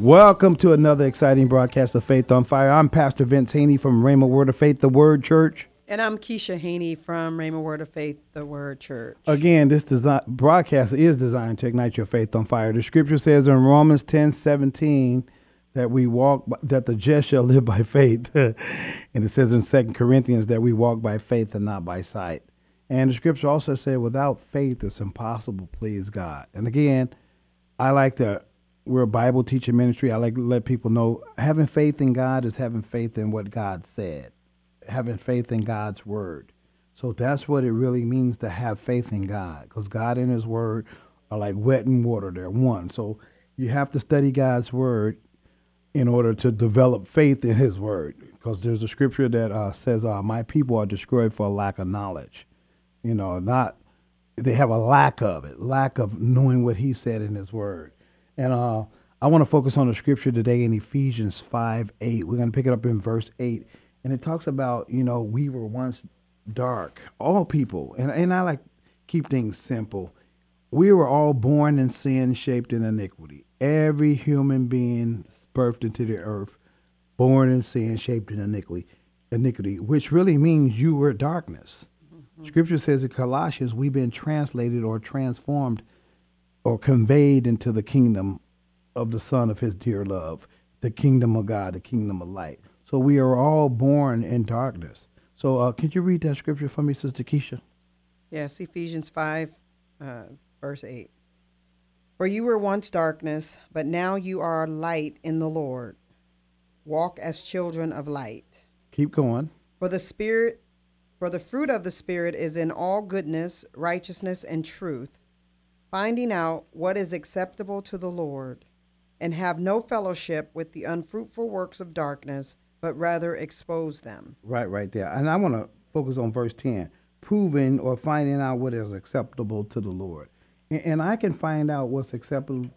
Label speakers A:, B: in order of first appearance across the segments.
A: Welcome to another exciting broadcast of Faith on Fire. I'm Pastor Vince Haynie from Rhema Word of Faith, the Word Church.
B: And I'm Keisha Haynie from Rhema Word of Faith, the Word Church.
A: Again, this design, broadcast is designed to ignite your faith on fire. The scripture says in Romans 10 17 that we walk, by, that the just shall live by faith. and it says in Second Corinthians that we walk by faith and not by sight. And the scripture also said, without faith, it's impossible to please God. And again, I like to we're a Bible teaching ministry. I like to let people know having faith in God is having faith in what God said, having faith in God's word. So that's what it really means to have faith in God, because God and His word are like wet and water. They're one. So you have to study God's word in order to develop faith in His word, because there's a scripture that uh, says, uh, "My people are destroyed for lack of knowledge." You know, not they have a lack of it, lack of knowing what He said in His word. And uh, I want to focus on the scripture today in Ephesians 5 8. We're going to pick it up in verse 8. And it talks about, you know, we were once dark, all people. And, and I like keep things simple. We were all born in sin, shaped in iniquity. Every human being birthed into the earth, born in sin, shaped in iniquity, iniquity which really means you were darkness. Mm-hmm. Scripture says in Colossians, we've been translated or transformed or conveyed into the kingdom of the Son of His dear love, the kingdom of God, the kingdom of light. So we are all born in darkness. So uh, could you read that scripture for me, Sister Keisha?
B: Yes, Ephesians 5, uh, verse 8. For you were once darkness, but now you are light in the Lord. Walk as children of light.
A: Keep going.
B: For the Spirit, for the fruit of the Spirit is in all goodness, righteousness, and truth finding out what is acceptable to the Lord, and have no fellowship with the unfruitful works of darkness, but rather expose them.
A: Right, right there. And I want to focus on verse 10 proving or finding out what is acceptable to the Lord. And, and I can find out what's acceptable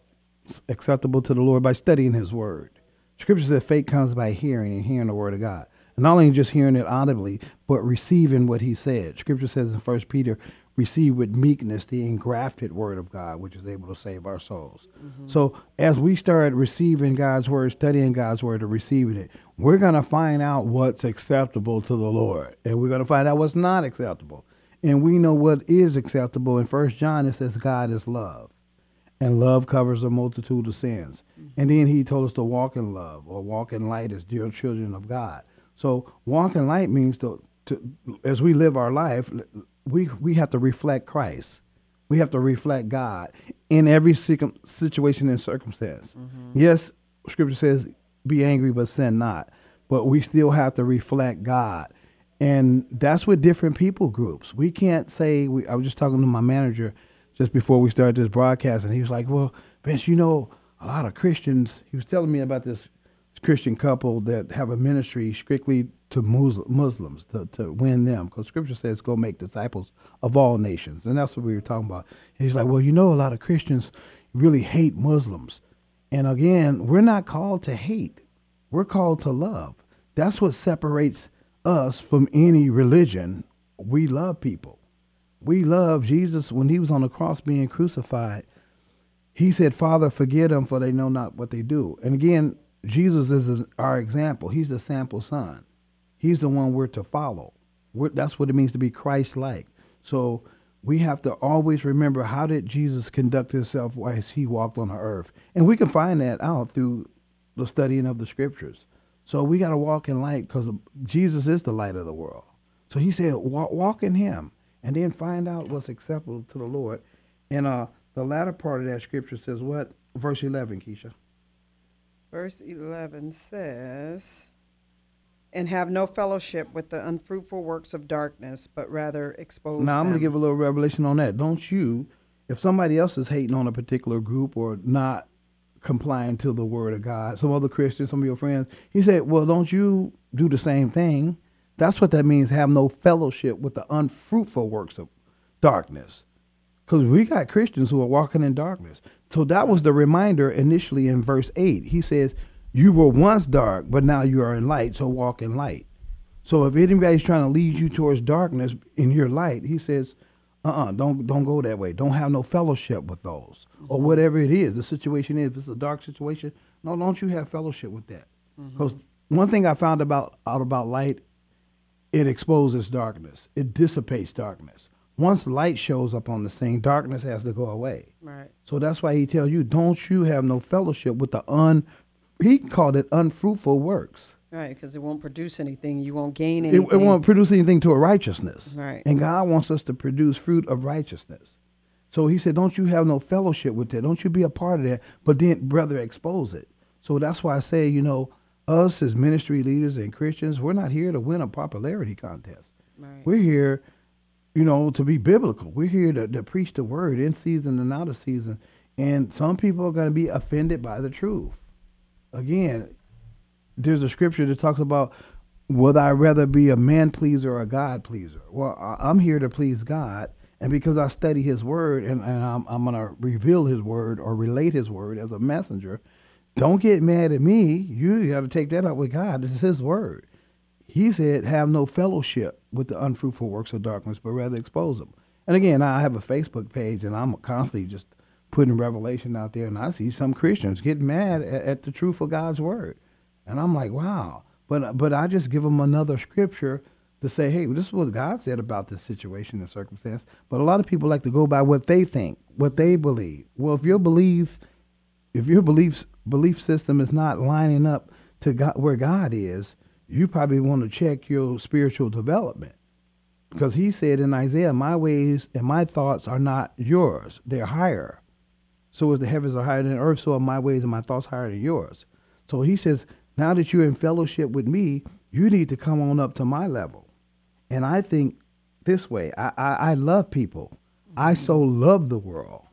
A: acceptable to the Lord by studying his word. Scripture says faith comes by hearing and hearing the word of God. And not only just hearing it audibly, but receiving what he said. Scripture says in First Peter receive with meekness the engrafted word of God, which is able to save our souls. Mm-hmm. So as we start receiving God's word, studying God's word, and receiving it, we're going to find out what's acceptable to the Lord, and we're going to find out what's not acceptable. And we know what is acceptable. In First John, it says God is love, and love covers a multitude of sins. Mm-hmm. And then He told us to walk in love or walk in light as dear children of God. So walk in light means to, to as we live our life, we we have to reflect Christ. We have to reflect God in every situation and circumstance. Mm-hmm. Yes, Scripture says, "Be angry, but sin not." But we still have to reflect God, and that's with different people groups. We can't say. We, I was just talking to my manager just before we started this broadcast, and he was like, "Well, Vince, you know, a lot of Christians." He was telling me about this Christian couple that have a ministry strictly to Muslims to, to win them because scripture says go make disciples of all nations. And that's what we were talking about. And he's like well you know a lot of christians really hate muslims. And again we're not called to hate. We're called to love. That's what separates us from any religion. We love people. We love jesus. When he was on the cross being crucified he said father forgive them for they know not what they do. And again jesus is our example. He's the sample son He's the one we're to follow. We're, that's what it means to be Christ-like. So we have to always remember how did Jesus conduct himself as he walked on the earth, and we can find that out through the studying of the scriptures. So we got to walk in light because Jesus is the light of the world. So he said, walk, walk in him, and then find out what's acceptable to the Lord. And uh, the latter part of that scripture says what? Verse 11, Keisha.
B: Verse 11 says, and have no fellowship with the unfruitful works of darkness, but rather expose
A: Now, I'm going to give a little revelation on that. Don't you if somebody else is hating on a particular group or not complying to the word of God, some other Christians, some of your friends, he said, well, don't you do the same thing? That's what that means, have no fellowship with the unfruitful works of darkness. Because we got Christians who are walking in darkness. So that was the reminder initially in verse 8. He says, You were once dark, but now you are in light, so walk in light. So if anybody's trying to lead you towards darkness in your light, he says, uh-uh, don't don't go that way. Don't have no fellowship with those. Mm-hmm. Or whatever it is, the situation is, if it's a dark situation, no, don't you have fellowship with that. Because mm-hmm. one thing I found about out about light, it exposes darkness. It dissipates darkness. Once light shows up on the scene, darkness has to go away.
B: Right.
A: So that's why he tells you, don't you have no fellowship with the un he called it unfruitful works.
B: Right, because it won't produce anything. You won't gain anything.
A: It, it, won't produce anything to a righteousness.
B: Right.
A: And God wants us to produce fruit of righteousness. So he said, Don't you have no fellowship with that? Don't you be a part of that? But then, brother, expose it. So that's why I say, you know, us as ministry leaders and Christians, we're not here to win a popularity contest.
B: Right.
A: We're here, you know, to be biblical. We're here to, to preach the word in season and out of season. And some people are going to be offended by the truth. Again, there's a scripture that talks about would I rather be a man pleaser or a God pleaser? Well, I'm here to please God, and because I study His Word and, and I'm, I'm going to reveal His Word or relate His Word as a messenger, don't get mad at me. You got to take that up with God. It's His Word. He said, have no fellowship with the unfruitful works of darkness, but rather expose them. And again, I have a Facebook page, and I'm constantly just putting revelation out there, and I see some Christians get mad at, at the truth of God's Word. And I'm like, wow. But but I just give them another scripture to say, hey, this is what God said about this situation and circumstance. But a lot of people like to go by what they think, what they believe. Well, if your belief, if your belief belief system is not lining up to God, where God is, you probably want to check your spiritual development. Because he said in Isaiah, My ways and my thoughts are not yours, they're higher. So as the heavens are higher than the earth, so are my ways and my thoughts higher than yours. So he says, now that you're in fellowship with me, you need to come on up to my level. And I think this way I, I, I love people. Mm-hmm. I so love the world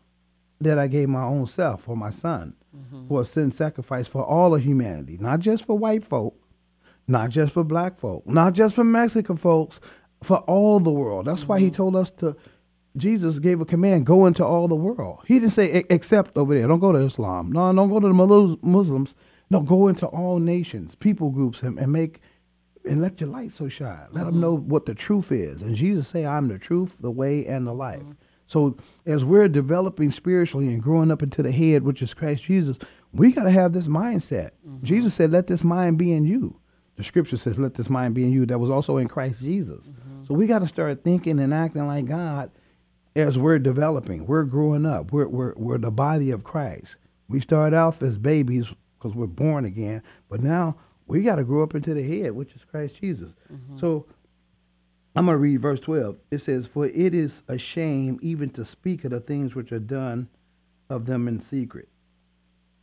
A: that I gave my own self for my son mm-hmm. for a sin sacrifice for all of humanity, not just for white folk, not just for black folk, not just for Mexican folks, for all the world. That's mm-hmm. why he mm-hmm. told us to. Jesus gave a command: go into all the world. He didn't say except over there. Don't go to Islam. No, don't go to the Muslims. No, go into all nations, people groups, and, and make and let your light so shine. Let them know what the truth is. And Jesus say, "I'm the truth, the way, and the life." So as we're developing spiritually and growing up into the head, which is Christ Jesus, we got to have this mindset. Mm-hmm. Jesus said, "Let this mind be in you." The scripture says, "Let this mind be in you." That was also in Christ Jesus. Mm-hmm. So we got to start thinking and acting like God as we're developing. We're growing up. We're we're we're the body of Christ. We start off as babies because we're born again. But now we got to grow up into the head, which is Christ Jesus. Mm-hmm. So I'm going to read verse 12. It says, For it is a shame even to speak of the things which are done of them in secret.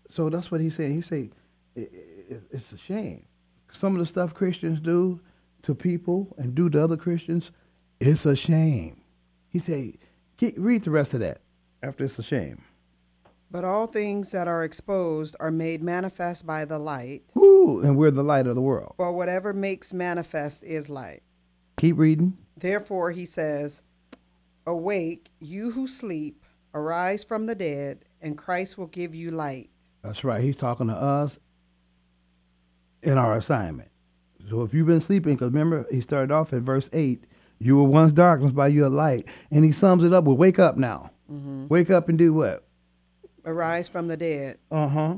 A: So that's what he's saying. He say it, it, it's a shame. Some of the stuff Christians do to people and do to other Christians, it's a shame. He say, read the rest of that after it's a shame.
B: But all things that are exposed are made manifest by the light.
A: Ooh, and we're the light of the world.
B: For whatever makes manifest is light.
A: Keep reading.
B: Therefore, he says, Awake, you who sleep, arise from the dead, and Christ will give you light.
A: That's right. He's talking to us in our assignment. So if you've been sleeping, because remember, he started off at verse 8, you were once darkness, by your light. And he sums it up with wake up now. Mm-hmm. Wake up and do what?
B: arise from the dead.
A: Uh huh.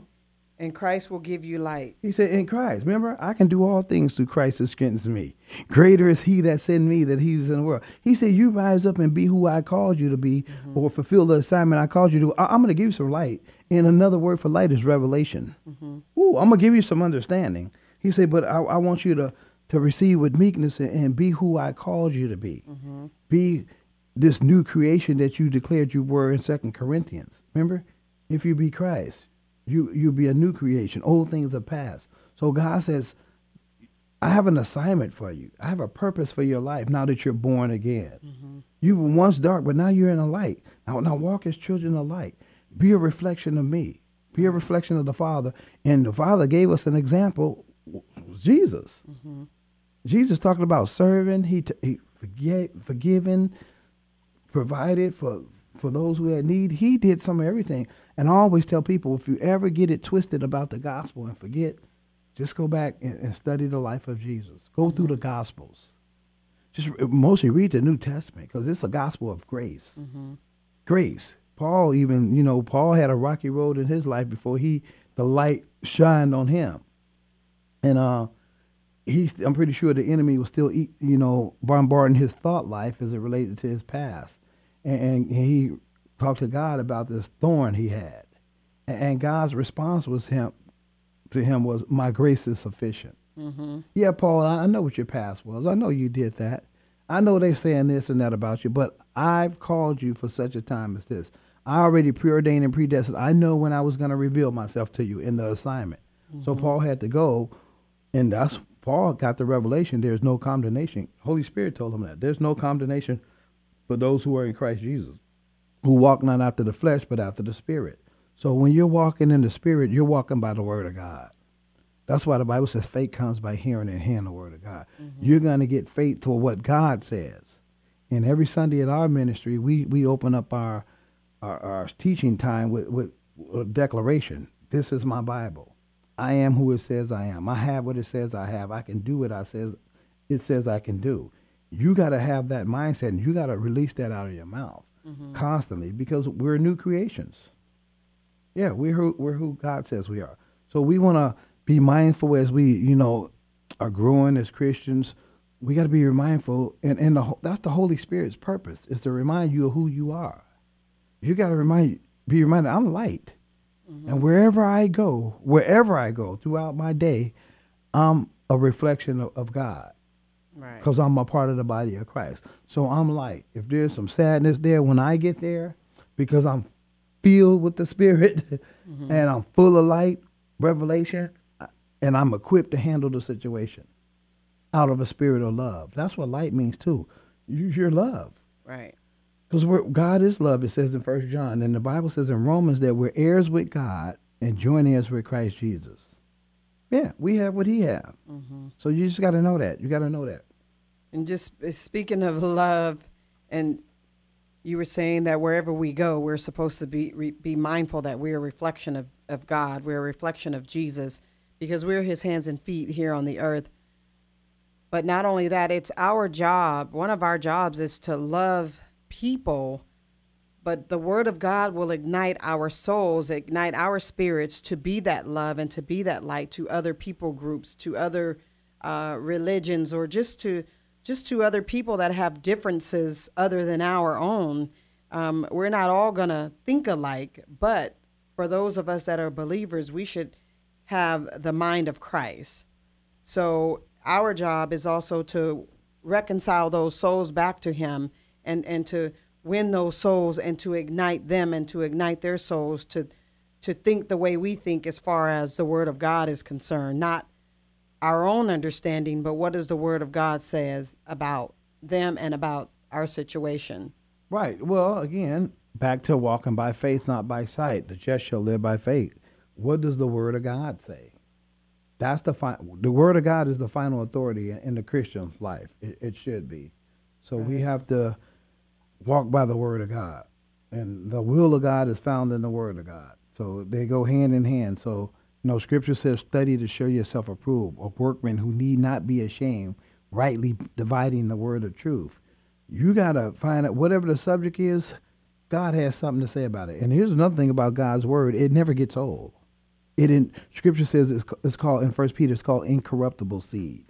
B: And Christ will give you light.
A: He said, In Christ. Remember, I can do all things through Christ who strengthens me. Greater is he that's in me than he's in the world. He said, You rise up and be who I called you to be, mm-hmm. or fulfill the assignment I called you to. I- am going to give you some light. And another word for light is revelation. Mm-hmm. Ooh, I'm going to give you some understanding. He said, But I, I want you to, to receive with meekness and, and be who I called you to be. Mm-hmm. Be this new creation that you declared you were in Second Corinthians. Remember? if you be Christ. You you'll be a new creation. Old things are past. So God says, I have an assignment for you. I have a purpose for your life now that you're born again. Mm-hmm. You were once dark, but now you're in the light. Now, now walk as children of light. Be a reflection of me. Be a mm-hmm. reflection of the Father. And the Father gave us an example, Jesus. Mm-hmm. Jesus talking about serving. He, t- he forget, forgiven, provided for for those who had need. He did some of everything. And I always tell people, if you ever get it twisted about the gospel and forget, just go back and, and study the life of Jesus. Go through the Gospels. Just mostly read the New Testament because it's a gospel of grace. Grace. Paul even, you know, Paul had a rocky road in his life before he the light shined on him. And uh he's I'm pretty sure the enemy was still eat, you know, bombarding his thought life as it related to his past. And, and he talked to God about this thorn he had. And, and God's response was him to him was, "My grace is sufficient." Mm-hmm. Yeah, Paul, I I know what your past was. I know you did that. I know they're saying this and that about you, but I've called you for such a time as this. I already preordained and predestined. I know when I was going to reveal myself to you in the assignment. So mm-hmm. Paul had to go, and that's Paul got the revelation. There's no condemnation. Holy Spirit told him that there's no condemnation for those who are in Christ Jesus, who walk not after the flesh but after the Spirit. So when you're walking in the Spirit, you're walking by the Word of God. That's why the Bible says faith comes by hearing and hearing the word of God. Mm-hmm. You're going to get faith for what God says. And every Sunday in our ministry, we, we open up our, our, our teaching time with, with a declaration. This is my Bible. I am who it says I am. I have what it says I have. I can do what I says it says I can do. You got to have that mindset and you got to release that out of your mouth mm-hmm. constantly because we're new creations. Yeah, we're who, we're who God says we are. So we want to be mindful as we, you know, are growing as Christians. We got to be mindful, and and the, that's the Holy Spirit's purpose is to remind you of who you are. You got to remind, be reminded, I'm light, and wherever I go, wherever I go throughout my day, I'm a reflection of, of God
B: Right.
A: because I'm a part of the body of Christ. So I'm light. If there's some sadness there when I get there, because I'm filled with the Spirit mm-hmm. and I'm full of light, revelation, and I'm equipped to handle the situation out of a spirit of love. That's what light means too. Use your love.
B: Right.
A: Because God is love, it says in First John, and the Bible says in Romans that we're heirs with God and joint heirs with Christ Jesus. Yeah, we have what He have. Mm-hmm. So you just got to know that. You got to know that.
B: And just speaking of love, and you were saying that wherever we go, we're supposed to be re, be mindful that we're a reflection of, of God. We're a reflection of Jesus because we're His hands and feet here on the earth. But not only that, it's our job. One of our jobs is to love people, but the Word of God will ignite our souls, ignite our spirits to be that love and to be that light to other people groups, to other uh, religions, or just to just to other people that have differences other than our own. Um, we're not all gonna think alike, but for those of us that are believers, we should have the mind of Christ. So our job is also to reconcile those souls back to Him and, and to win those souls and to ignite them and to ignite their souls to to think the way we think as far as the Word of God is concerned, not our own understanding, but what does the Word of God says about them and about our situation.
A: Right. Well, again, back to walking by faith, not by sight. The just shall live by faith. What does the Word of God say? That's the fi- the Word of God is the final authority in, in the Christian's life. It, it should be. So we have to walk by the Word of God, and the will of God is found in the Word of God. So they go hand in hand. So you know, Scripture says, "Study to show yourself approved, a workman who need not be ashamed, rightly dividing the word of truth." You gotta find out whatever the subject is. God has something to say about it. And here's another thing about God's word: it never gets old. It in Scripture says it's, it's called in First Peter. It's called incorruptible seed.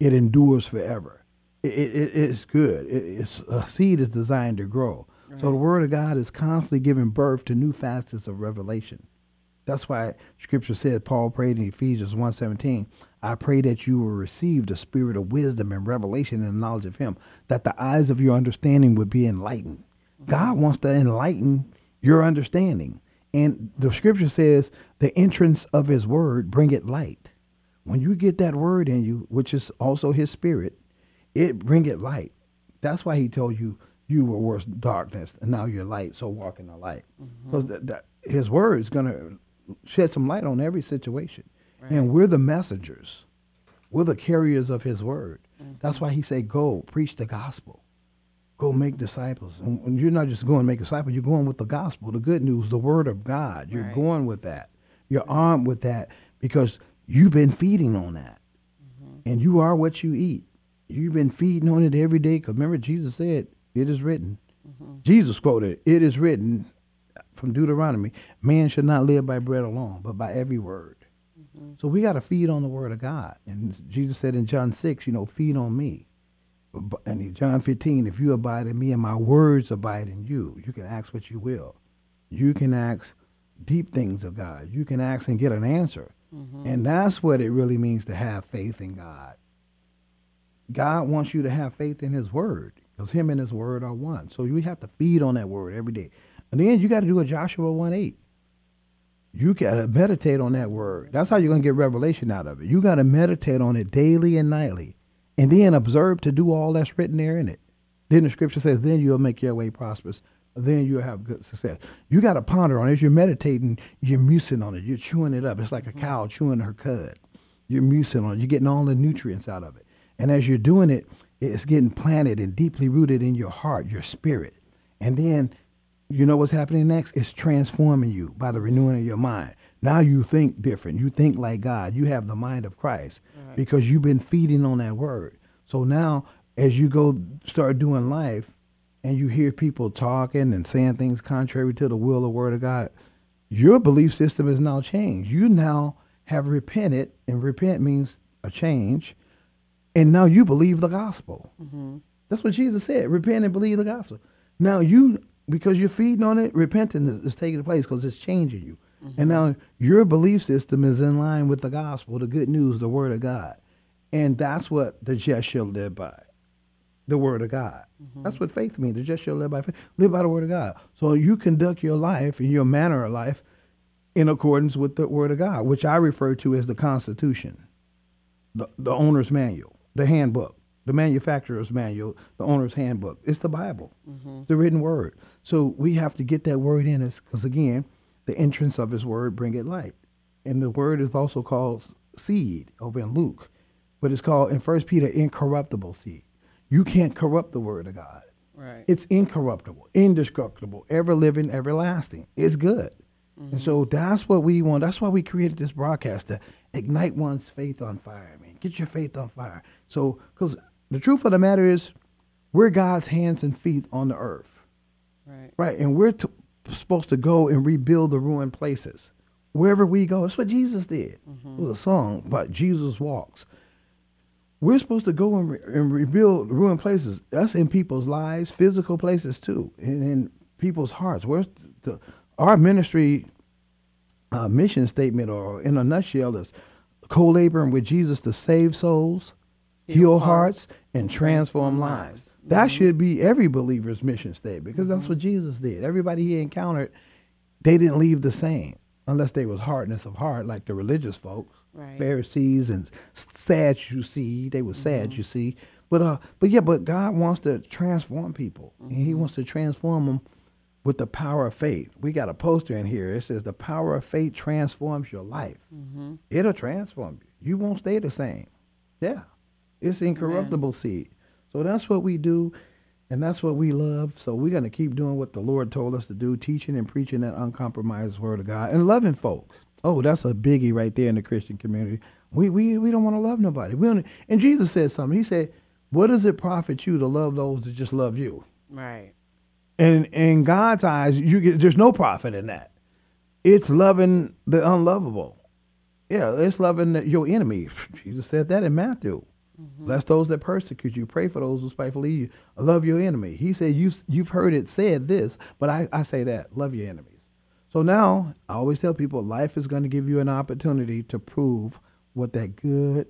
A: It endures forever. It, it, it's good. It, it's a seed is designed to grow. So the word of God is constantly giving birth to new facets of revelation. That's why Scripture said Paul prayed in Ephesians 1.17, I pray that you will receive the spirit of wisdom and revelation and knowledge of him, that the eyes of your understanding would be enlightened. Mm-hmm. God wants to enlighten your understanding. And the scripture says the entrance of his word bringeth light. when you get that word in you, which is also his spirit, it bring it light. That's why he told you you were worse darkness and now you're light, so walk in the light. Because mm-hmm. his word is going to shed some light on every situation. Right. And we're the messengers. We're the carriers of his word. Mm-hmm. That's why he said, go, preach the gospel. Go make disciples. And you're not just going to make disciples, you're going with the gospel, the good news, the word of God. You're right. going with that. You're armed with that because you've been feeding on that. Mm-hmm. And you are what you eat. You've been feeding on it every day. Because remember, Jesus said, it is written. Mm-hmm. Jesus quoted, it is written from Deuteronomy, man should not live by bread alone, but by every word. Mm-hmm. So we got to feed on the word of God. And Jesus said in John 6, you know, feed on me. And in John 15, if you abide in me and my words abide in you, you can ask what you will. You can ask deep things of God. You can ask and get an answer. Mm-hmm. And that's what it really means to have faith in God. God wants you to have faith in his word because him and his word are one. So you have to feed on that word every day. And then you got to do a Joshua 1 8. You got to meditate on that word. That's how you're going to get revelation out of it. You got to meditate on it daily and nightly and then observe to do all that's written there in it. Then the scripture says, then you'll make your way prosperous. Then you'll have good success. You got to ponder on it. As you're meditating, you're musing on it. You're chewing it up. It's like a cow chewing her cud. You're musing on it. You're getting all the nutrients out of it. And as you're doing it, it's getting planted and deeply rooted in your heart, your spirit. And then you know what's happening next? It's transforming you by the renewing of your mind. Now you think different. You think like God. You have the mind of Christ right. because you've been feeding on that word. So now, as you go start doing life and you hear people talking and saying things contrary to the will of the word of God, your belief system is now changed. You now have repented, and repent means a change and now you believe the gospel. Mm-hmm. That's what Jesus said. Repent and believe the gospel. Now you, because you're feeding on it, repenting is, is taking place because it's changing you. Mm-hmm. And now your belief system is in line with the gospel, the good news, the word of God. And that's what the just shall live by, the word of God. Mm-hmm. That's what faith means. The just shall live by faith. Live by the word of God. So you conduct your life and your manner of life in accordance with the word of God, which I refer to as the Constitution, the, the owner's manual the handbook, the manufacturer's manual, the owner's handbook. It's the Bible. Mm-hmm. It's the written word. So we have to get that word in us because again, the entrance of his word bring it light. And the word is also called seed over in Luke, but it's called in First Peter incorruptible seed. You can't corrupt the word of God.
B: Right.
A: It's incorruptible, indestructible, ever living, everlasting. It's good. Mm-hmm. And so that's what we want. That's why we created this broadcast to ignite one's faith on fire, man. Get your faith on fire. So, because the truth of the matter is, we're God's hands and feet on the earth.
B: Right.
A: Right. And we're supposed to go and rebuild the ruined places. Wherever we go. That's what Jesus did. Mm-hmm. It was a song about Jesus walks. We're supposed to go and, re- and rebuild ruined places. That's in people's lives, physical places too, and in people's hearts. Where's the, our ministry uh, mission statement, or in a nutshell, is co-laboring with Jesus to save souls, heal, hearts, and transform, lives. Mm-hmm. That should be every believer's mission statement because mm-hmm. that's what Jesus did. Everybody he encountered, they didn't leave the same unless they was hardness of heart, like the religious folks,
B: right.
A: Pharisees and Sadducees. They were mm-hmm. sad, you see. But uh, but yeah, but God wants to transform people, and He mm-hmm. wants to transform them with the power of faith. We got a poster in here. It says the power of faith transforms your life. Mm-hmm. It'll transform you. You won't stay the same. Yeah. It's incorruptible Amen. seed. So that's what we do, and that's what we love. So we're going to keep doing what the Lord told us to do, teaching and preaching that uncompromised word of God and loving folks. Oh, that's a biggie right there in the Christian community. We we, we don't want to love nobody. We don't, and Jesus said something. He said, "What does it profit you to love those that just love you?"
B: Right.
A: And in God's eyes, you get there's no profit in that. It's loving the unlovable. Yeah, it's loving your enemy. Jesus said that in Matthew. Mm-hmm. Bless those that persecute you. Pray for those who spitefully you. Love your enemy. He said, you, You've heard it said this, but I, I say that. Love your enemies. So now, I always tell people life is going to give you an opportunity to prove what that good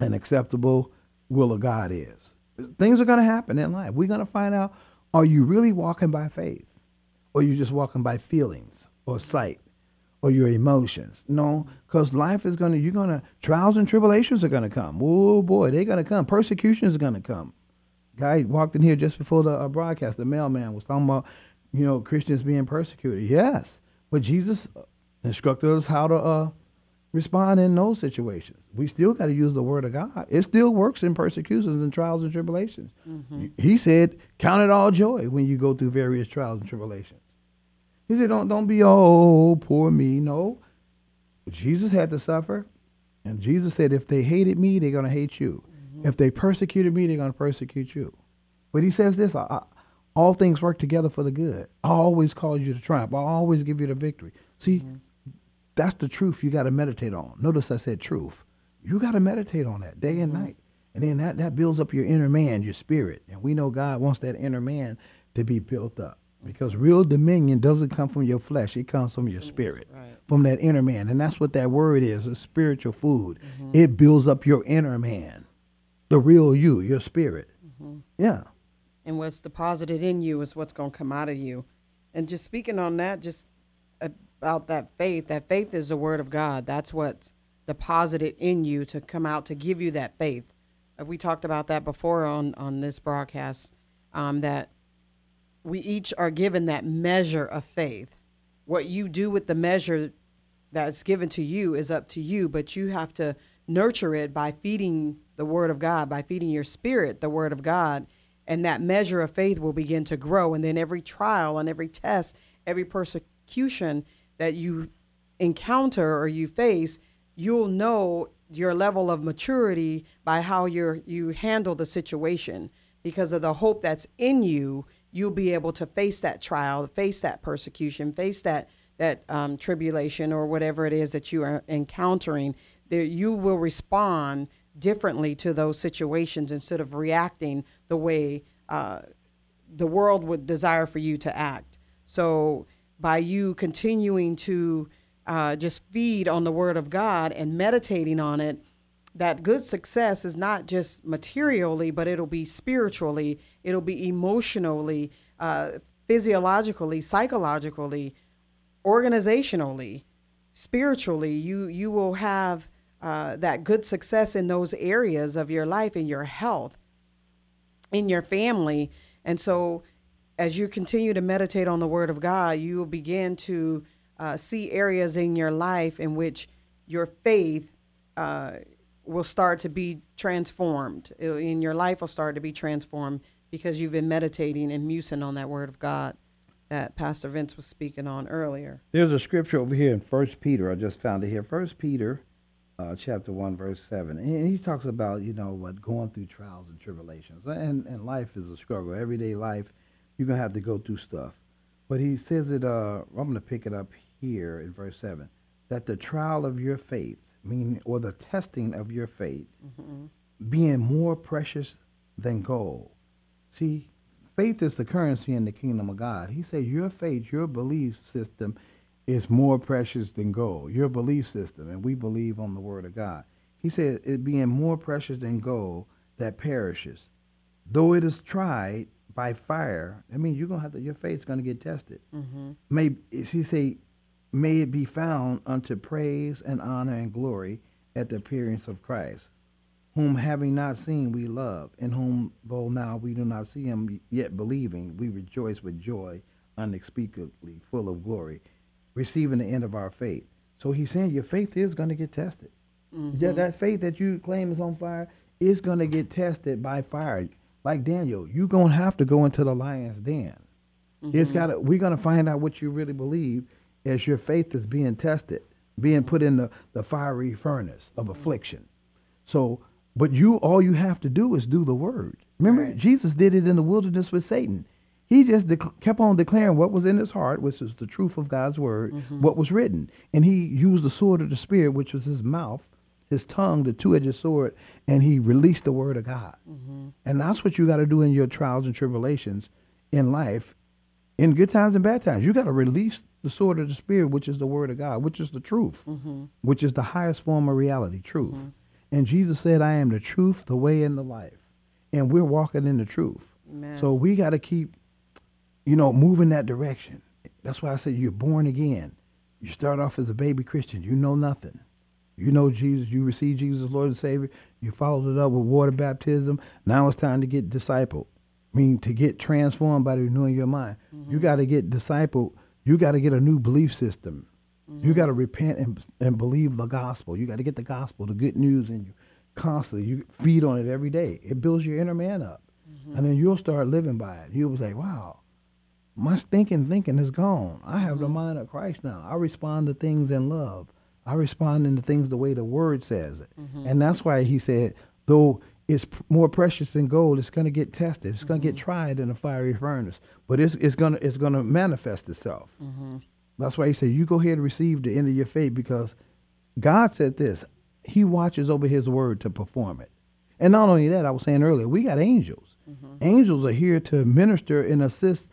A: and acceptable will of God is. Things are going to happen in life. We're going to find out are you really walking by faith? Or are you just walking by feelings or sight? or your emotions. No, because life is gonna you're gonna trials and tribulations are gonna come. Oh boy, they're gonna come. Persecution is gonna come. Guy walked in here just before the uh, broadcast. The mailman was talking about, you know, Christians being persecuted. Yes, but Jesus instructed us how to uh, respond in those situations. We still got to use the word of God. It still works in persecutions and trials and tribulations. Mm-hmm. He said, "Count it all joy when you go through various trials and tribulations." He said, "Don't don't be oh poor me." No, Jesus had to suffer, and Jesus said, "If they hated me, they're gonna hate you. Mm-hmm. If they persecuted me, they're gonna persecute you." But he says this: I, I, "All things work together for the good. I always cause you to triumph. I always give you the victory." See, mm-hmm. That's the truth you got to meditate on. Notice I said truth. You got to meditate on that day and mm-hmm. night. And then that, that builds up your inner man, your spirit. And we know God wants that inner man to be built up. Because real dominion doesn't come from your flesh, it comes from your spirit,
B: right.
A: from that inner man. And that's what that word is a spiritual food. Mm-hmm. It builds up your inner man, the real you, your spirit. Mm-hmm. Yeah.
B: and what's deposited in you is what's going to come out of you. And just speaking on that, just uh, about that faith, that faith is the word of God. That's what's deposited in you to come out to give you that faith. Uh, We talked about that before on on this broadcast. Um, that we each are given that measure of faith. What you do with the measure that's given to you is up to you, but you have to nurture it by feeding the word of God, by feeding your spirit the word of God. And that measure of faith will begin to grow. And then every trial and every test, every persecution that you encounter or you face, you'll know your level of maturity by how you you handle the situation because of the hope that's in you you'll be able to face that trial face that persecution face that that um, tribulation or whatever it is that you are encountering there you will respond differently to those situations instead of reacting the way uh, the world would desire for you to act. So by you continuing to uh, just feed on the Word of God and meditating on it, that good success is not just materially, but it'll be spiritually, it'll be emotionally, uh, physiologically, psychologically, organizationally, spiritually. You you will have uh, that good success in those areas of your life, in your health, in your family, and so as you continue to meditate on the Word of God, you will begin to uh, see areas in your life in which your faith uh, will start to be transformed. In your life will start to be transformed because you've been meditating and musing on that Word of God that Pastor Vince was speaking on earlier.
A: There's a scripture over here in First Peter. I just found it here. First Peter, uh, chapter one, verse seven, and he talks about you know what going through trials and tribulations, and and life is a struggle. Everyday life, you're gonna have to go through stuff. But he says it. Uh, I'm gonna pick it up here in verse seven, that the trial of your faith, meaning or the testing of your faith, being more precious than gold. See, faith is the currency in the kingdom of God. He said your faith, your belief system is more precious than gold. Your belief system, and we believe on the word of God. He said it being more precious than gold that perishes. Though it is tried by fire, I mean you're gonna have to your faith's gonna get tested. Mm-hmm. May he say, may it be found unto praise and honor and glory at the appearance of Christ whom having not seen we love, in whom though now we do not see him yet believing, we rejoice with joy unspeakably full of glory, receiving the end of our faith. So he's saying your faith is going to get tested. Mm-hmm. Yeah, that faith that you claim is on fire is going to get tested by fire. Like Daniel, you're going to have to go into the lion's den. It's mm-hmm. got to. We're going to find out what you really believe as your faith is being tested, being put in the, the fiery furnace of mm-hmm. affliction. So, but you all you have to do is do the word. Remember,
B: Right.
A: Jesus did it in the wilderness with Satan. He just dec- kept on declaring what was in his heart, which is the truth of God's word, mm-hmm. what was written, and he used the sword of the spirit, which was his mouth, his tongue, the two-edged sword, and he released the word of God. Mm-hmm. And that's what you got to do in your trials and tribulations in life, in good times and bad times. You got to release the sword of the spirit, which is the word of God, which is the truth, mm-hmm. which is the highest form of reality, truth. Mm-hmm. And Jesus said, "I am the truth, the way, and the life," and we're walking in the truth.
B: Amen.
A: So we got to keep, you know, moving that direction. That's why I said you're born again. You start off as a baby Christian. You know nothing. You know Jesus. You receive Jesus as Lord and Savior. You followed it up with water baptism. Now it's time to get discipled. I mean, to get transformed by the renewing your mind. Mm-hmm. You got to get discipled. You got to get a new belief system. Mm-hmm. You got to repent and, and believe the gospel. You got to get the gospel, the good news in you constantly. You feed on it every day. It builds your inner man up. Mm-hmm. And then you'll start living by it. You'll say, wow, my stinking thinking is gone. I have the mm-hmm. mind of Christ now. I respond to things in love. I respond to things the way the word says it. Mm-hmm. And that's why he said, though it's more precious than gold, it's going to get tested. It's going to get mm-hmm. tried in a fiery furnace. But it's, it's going to it's going to manifest itself. Mm-hmm. That's why he said, you go ahead and receive the end of your faith because God said this. He watches over his word to perform it. And not only that, I was saying earlier, we got angels. Mm-hmm. Angels are here to minister and assist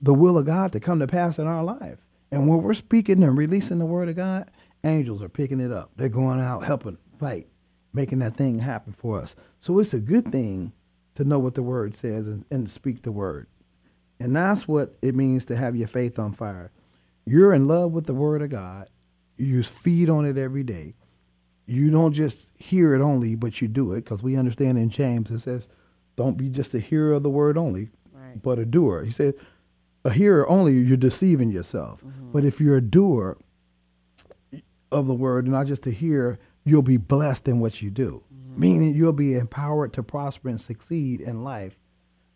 A: the will of God to come to pass in our life. And when we're speaking and releasing the word of God, angels are picking it up. They're going out helping fight, making that thing happen for us. So it's a good thing to know what the word says and, and speak the word. And that's what it means to have your faith on fire. You're in love with the word of God. You feed on it every day. You don't just hear it only, but you do it, because we understand in James it says, don't be just a hearer of the word only, right. but a doer. He said, a hearer only, you're deceiving yourself. Mm-hmm. But if you're a doer of the word, not just to hear, you'll be blessed in what you do. Mm-hmm. Meaning you'll be empowered to prosper and succeed in life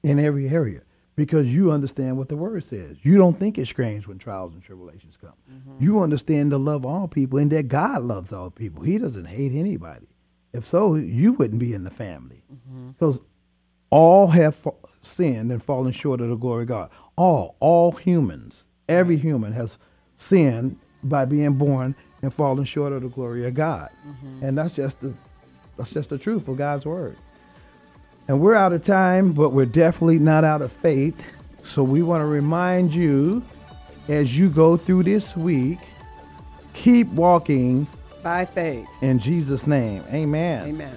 A: in every area because you understand what the word says. You don't think it's strange when trials and tribulations come. Mm-hmm. You understand to love all people and that God loves all people. He doesn't hate anybody. If so, you wouldn't be in the family. Because mm-hmm. all have sinned and fallen short of the glory of God. All, all humans, every human has sinned by being born and falling short of the glory of God. Mm-hmm. And that's just the that's just the truth of God's word. And we're out of time, but we're definitely not out of faith. So we want to remind you as you go through this week, keep walking
B: by faith.
A: In Jesus' name. Amen.
B: Amen.